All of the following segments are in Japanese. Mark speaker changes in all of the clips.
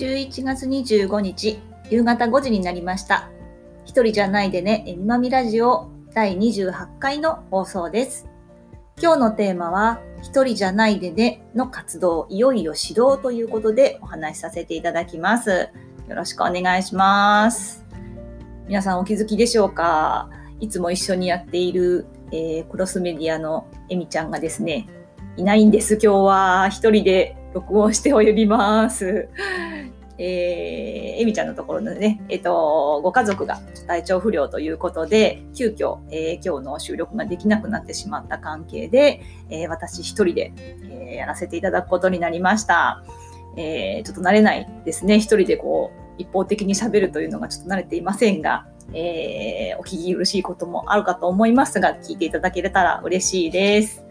Speaker 1: 11月25日、夕方5時になりました。一人じゃないでね、えみまみラジオ第28回の放送です。今日のテーマは、一人じゃないでねの活動、いよいよ始動ということでお話しさせていただきます。よろしくお願いします。皆さんお気づきでしょうか？いつも一緒にやっている、えークロスメディアのえみちゃんがですね、いないんです、今日は。一人で録音しております。えー、えみちゃんのところのね、えっ、と、ご家族が体調不良ということで、急遽、えー今日の収録ができなくなってしまった関係で、えー私一人で、えやらせていただくことになりました。えちょっと慣れないですね。一人でこう、一方的に喋るというのがちょっと慣れていませんが、えお聞き苦しいこともあるかと思いますが、聞いていただけたら嬉しいです。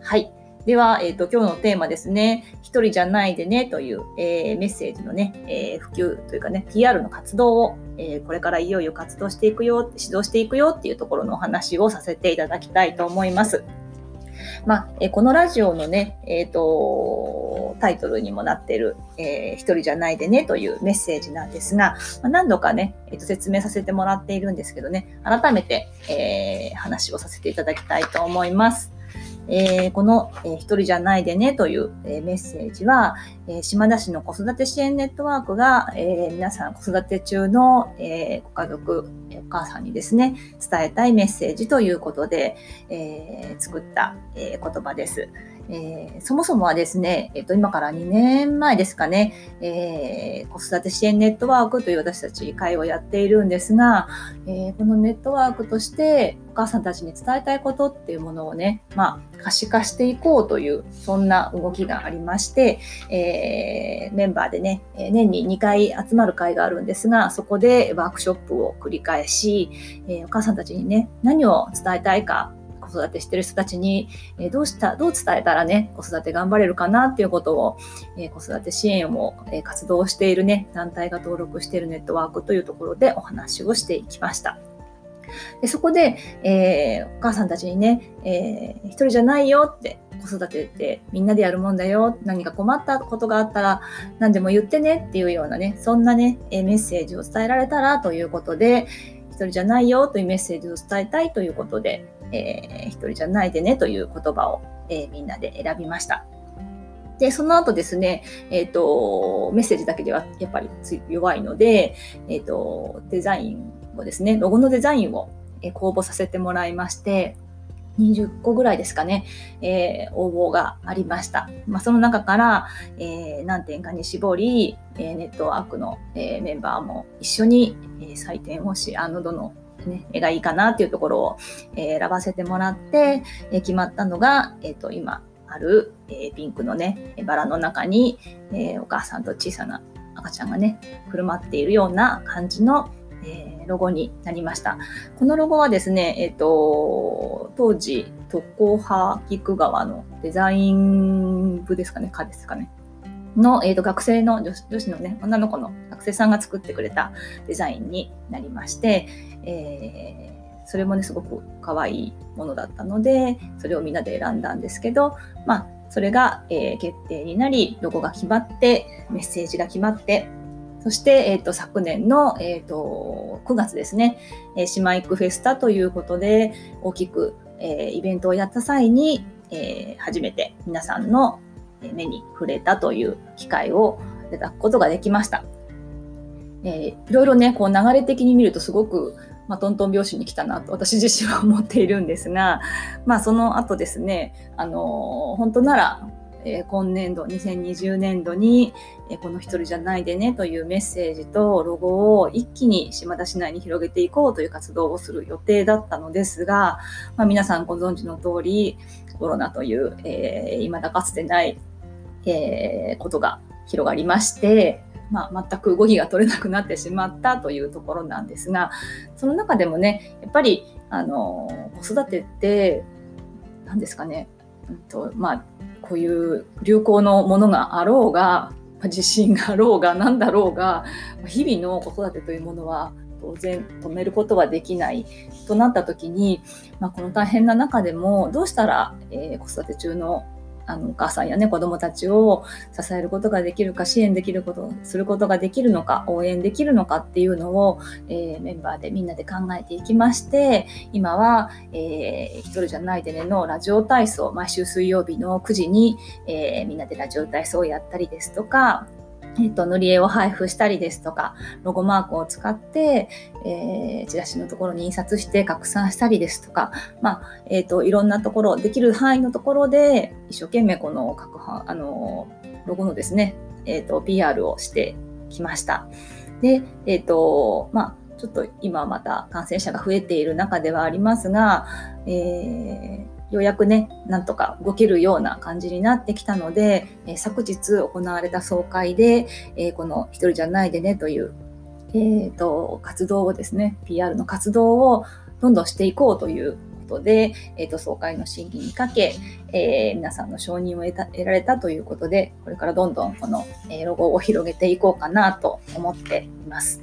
Speaker 1: はい。では、えっ、と、今日のテーマですね。一人じゃないでねという、えーメッセージのね、えー普及というかね、PR の活動を、えーこれからいよいよ活動していくよ、指導していくよっていうところのお話をさせていただきたいと思います。まあ、えーこのラジオのね、えっ、と、タイトルにもなっている、えー一人じゃないでねというメッセージなんですが、まあ、何度かね、えーと説明させてもらっているんですけどね、改めて、えー話をさせていただきたいと思います。えーこの、えー一人じゃないでねという、えーメッセージは、えー島田市の子育て支援ネットワークが、えー皆さん子育て中の、えーご家族、お母さんにですね、伝えたいメッセージということで、えー作った、えー言葉です。えーそもそもはですね、えっと今から2年前ですかね、えー子育て支援ネットワークという私たち会をやっているんですが、えこのネットワークとしてお母さんたちに伝えたいことっていうものをね、まあ、可視化していこうという、そんな動きがありまして、えメンバーでね、年に2回集まる会があるんですが、そこでワークショップを繰り返し、えお母さんたちにね、何を伝えたいか、子育てしてる人たちに、えどうした、どう伝えたらね、子育て頑張れるかなっていうことを、え子育て支援を、え活動しているね、団体が登録しているネットワークというところでお話をしていきました。でそこで、えーお母さんたちにね、えー一人じゃないよって、子育てってみんなでやるもんだよ。何か困ったことがあったら何でも言ってねっていうようなね、そんなね、えメッセージを伝えられたらということで、一人じゃないよというメッセージを伝えたいということで、えー一人じゃないでねという言葉を、えーみんなで選びました。で、その後ですね、えっ、と、メッセージだけではやっぱりつ弱いので、えっ、と、デザインをですね、ロゴのデザインを公募させてもらいまして、20個ぐらいですかね、えー応募がありました。まあ、その中から、えー何点かに絞り、えーネットワークの、えーメンバーも一緒に、えー採点をし、あの、どの、ね、絵がいいかなっていうところを、え選ばせてもらって、え決まったのが、えっ、と、今ある、えピンクのね、バラの中に、えお母さんと小さな赤ちゃんがね、くるまっているような感じの、えロゴになりました。このロゴはですね、えっ、と、当時、特攻派菊川のデザイン部ですかね、課ですかね。の、えー、と学生の女子女子のね、女の子の学生さんが作ってくれたデザインになりまして、えーそれもね、すごく可愛いものだったので、それをみんなで選んだんですけど、まあ、それが、えー決定になり、ロゴが決まって、メッセージが決まって、そして、えっ、と、昨年の、えっ、と、9月ですね、えー、島育フェスタということで、大きく、えーイベントをやった際に、えー初めて皆さんの目に触れたという機会をいただくことができました。えー、いろいろね、こう流れ的に見るとすごく、まあ、トントン拍子に来たなと私自身は思っているんですが、まあ、その後ですね、あのー、本当なら、えー、今年度、2020年度に、えー、この一人じゃないでねというメッセージとロゴを一気に島田市内に広げていこうという活動をする予定だったのですが、まあ、皆さんご存知の通り、コロナという、えー、未だかつてない、えー、ことが広がりまして、まあ、全く動きが取れなくなってしまったというところなんですがその中でもねやっぱりあの子育てって何ですかね、うんとまあ、こういう流行のものがあろうが地震があろうが何だろうが日々の子育てというものは当然止めることはできないとなった時に、まあ、この大変な中でもどうしたら、えー、子育て中のあのお母さんやね子どもたちを支えることができるか支援できることすることができるのか応援できるのかっていうのを、えー、メンバーでみんなで考えていきまして今は、えー、一人じゃないでねのラジオ体操毎週水曜日の9時に、えー、みんなでラジオ体操をやったりですとかえっと、塗り絵を配布したりですとか、ロゴマークを使って、えー、チラシのところに印刷して拡散したりですとか、まあ、えっ、ー、と、いろんなところ、できる範囲のところで、一生懸命この各、あの、ロゴのですね、えっ、ー、と、PR をしてきました。で、えっ、と、まあ、ちょっと今また感染者が増えている中ではありますが、えー、ようやくね、なんとか動けるような感じになってきたので、えー、昨日行われた総会で、えー、この一人じゃないでねという、えーと、活動をですね、PR の活動をどんどんしていこうということで、えーと、総会の審議にかけ、えー、皆さんの承認を得た得られたということで、これからどんどんこの、えロゴを広げていこうかなと思っています。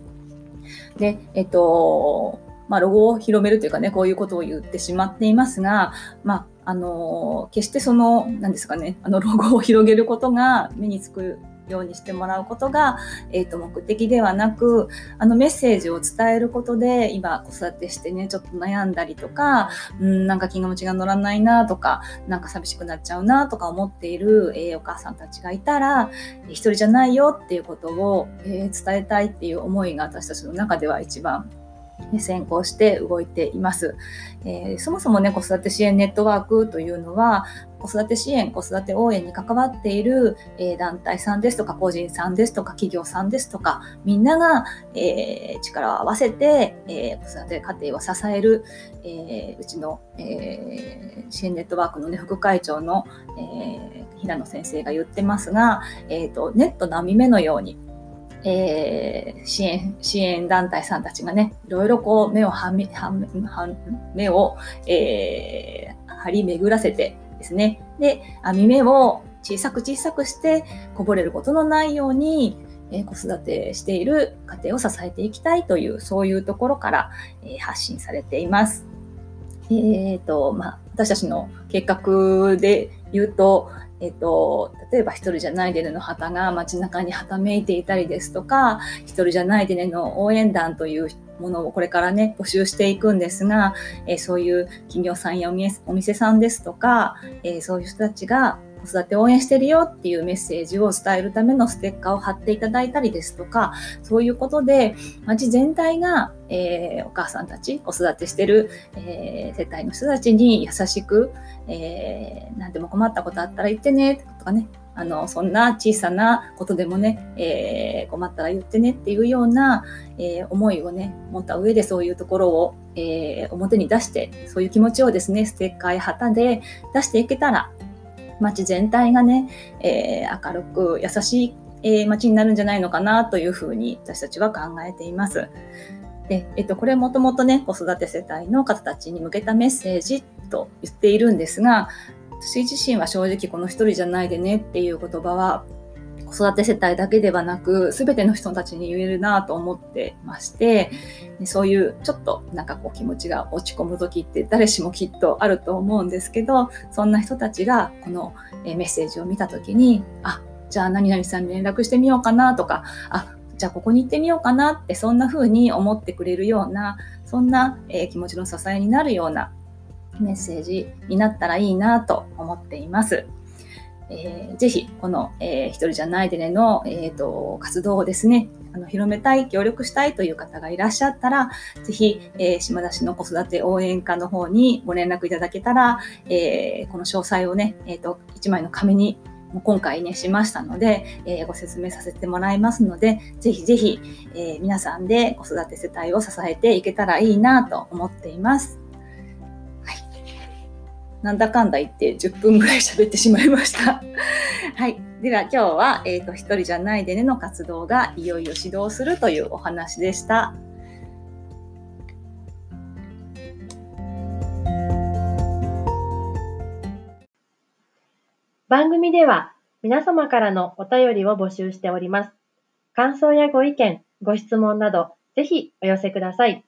Speaker 1: で、えっ、と、まあ、ロゴを広めるというかね、こういうことを言ってしまっていますが、まあ、あの、決してその、何ですかね、あの、ロゴを広げることが目につくようにしてもらうことが、えっ、ー、と、目的ではなく、あのメッセージを伝えることで、今子育てしてね、ちょっと悩んだりとか、うん、なんか気持ちが乗らないなとか、なんか寂しくなっちゃうなとか思っている、えー、お母さんたちがいたら、一人じゃないよっていうことを、えー、伝えたいっていう思いが私たちの中では一番先行して動いています、えー、そもそもね、子育て支援ネットワークというのは、子育て支援、子育て応援に関わっている、えー、団体さんですとか、個人さんですとか、企業さんですとか、みんなが、えー、力を合わせて、え子育て家庭を支える、えうちの、え支援ネットワークの、ね、副会長の、え平野先生が言ってますが、えーと、ネットの網目のように、えー、支援、支援団体さんたちがね、いろいろこう目をはみ、はは目を、えー、張り巡らせてですね。で、網目を小さく小さくしてこぼれることのないように、えー、子育てしている家庭を支えていきたいという、そういうところから、えー、発信されています。えっ、ー、と、まあ、私たちの計画で言うと、えっと、例えば一人じゃないでねの旗が街中にはためいていたりですとか、一人じゃないでねの応援団というものをこれからね、募集していくんですが、えー、そういう企業さんやお店さんですとか、えー、そういう人たちが子育て応援してるよっていうメッセージを伝えるためのステッカーを貼っていただいたりですとか、そういうことで、街全体が、えー、お母さんたち、子育てしてる、えー、世帯の人たちに優しく、えー、何でも困ったことあったら言ってね、とかね、あの、そんな小さなことでもね、えー、困ったら言ってねっていうような、えー、思いをね、持った上でそういうところを、えー、表に出して、そういう気持ちをですね、ステッカーや旗で出していけたら、街全体がね、えー、明るく優しい、えー、街になるんじゃないのかなというふうに私たちは考えています。で、えっと、これもともとね、子育て世帯の方たちに向けたメッセージと言っているんですが、私自身は正直この一人じゃないでねっていう言葉は子育て世帯だけではなく、すべての人たちに言えるなと思ってまして、そういうちょっとなんかこう気持ちが落ち込む時って誰しもきっとあると思うんですけど、そんな人たちがこのメッセージを見た時に、あ、じゃあ何々さんに連絡してみようかなとか、あ、じゃあここに行ってみようかなってそんな風に思ってくれるような、そんな、え気持ちの支えになるようなメッセージになったらいいなと思っています。えー、ぜひ、この、えー、一人じゃないでねの、え、ー、と、活動をですね、あの、広めたい、協力したいという方がいらっしゃったら、ぜひ、えー、島田市の子育て応援課の方にご連絡いただけたら、えー、この詳細をね、え、ー、と、一枚の紙に今回ね、しましたので、えー、ご説明させてもらいますので、ぜひぜひ、え、皆さんで子育て世帯を支えていけたらいいなと思っています。なんだかんだ言って10分ぐらい喋ってしまいました。はい。では今日は、えっ、ー、と、一人じゃないでねの活動がいよいよ始動するというお話でした。
Speaker 2: 番組では皆様からのお便りを募集しております。感想やご意見、ご質問など、ぜひお寄せください。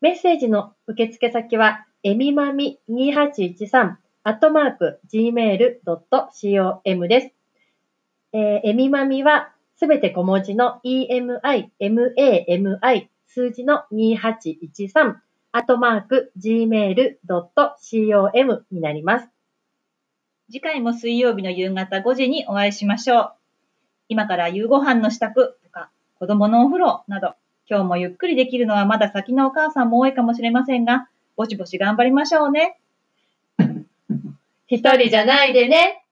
Speaker 2: メッセージの受付先は、えみまみ2813アットマーク gmail.com です。えー、えみまみはすべて小文字の emi, mami, 数字の2813アットマーク gmail.com になります。
Speaker 1: 次回も水曜日の夕方5時にお会いしましょう。今から夕ご飯の支度とか、子供のお風呂など、今日もゆっくりできるのはまだ先のお母さんも多いかもしれませんが、ぼちぼち頑張りましょうね。
Speaker 2: 一人じゃないでね。